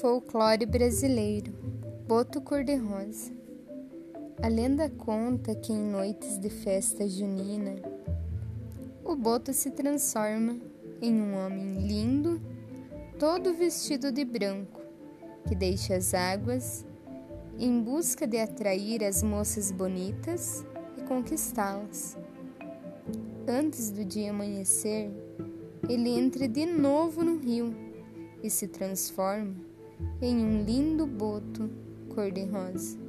Folclore brasileiro, Boto cor-de-rosa. A lenda conta que em noites de festa junina, o Boto se transforma em um homem lindo, todo vestido de branco, que deixa as águas em busca de atrair as moças bonitas e conquistá-las. Antes do dia amanhecer, ele entra de novo no rio e se transforma em um lindo boto cor-de-rosa.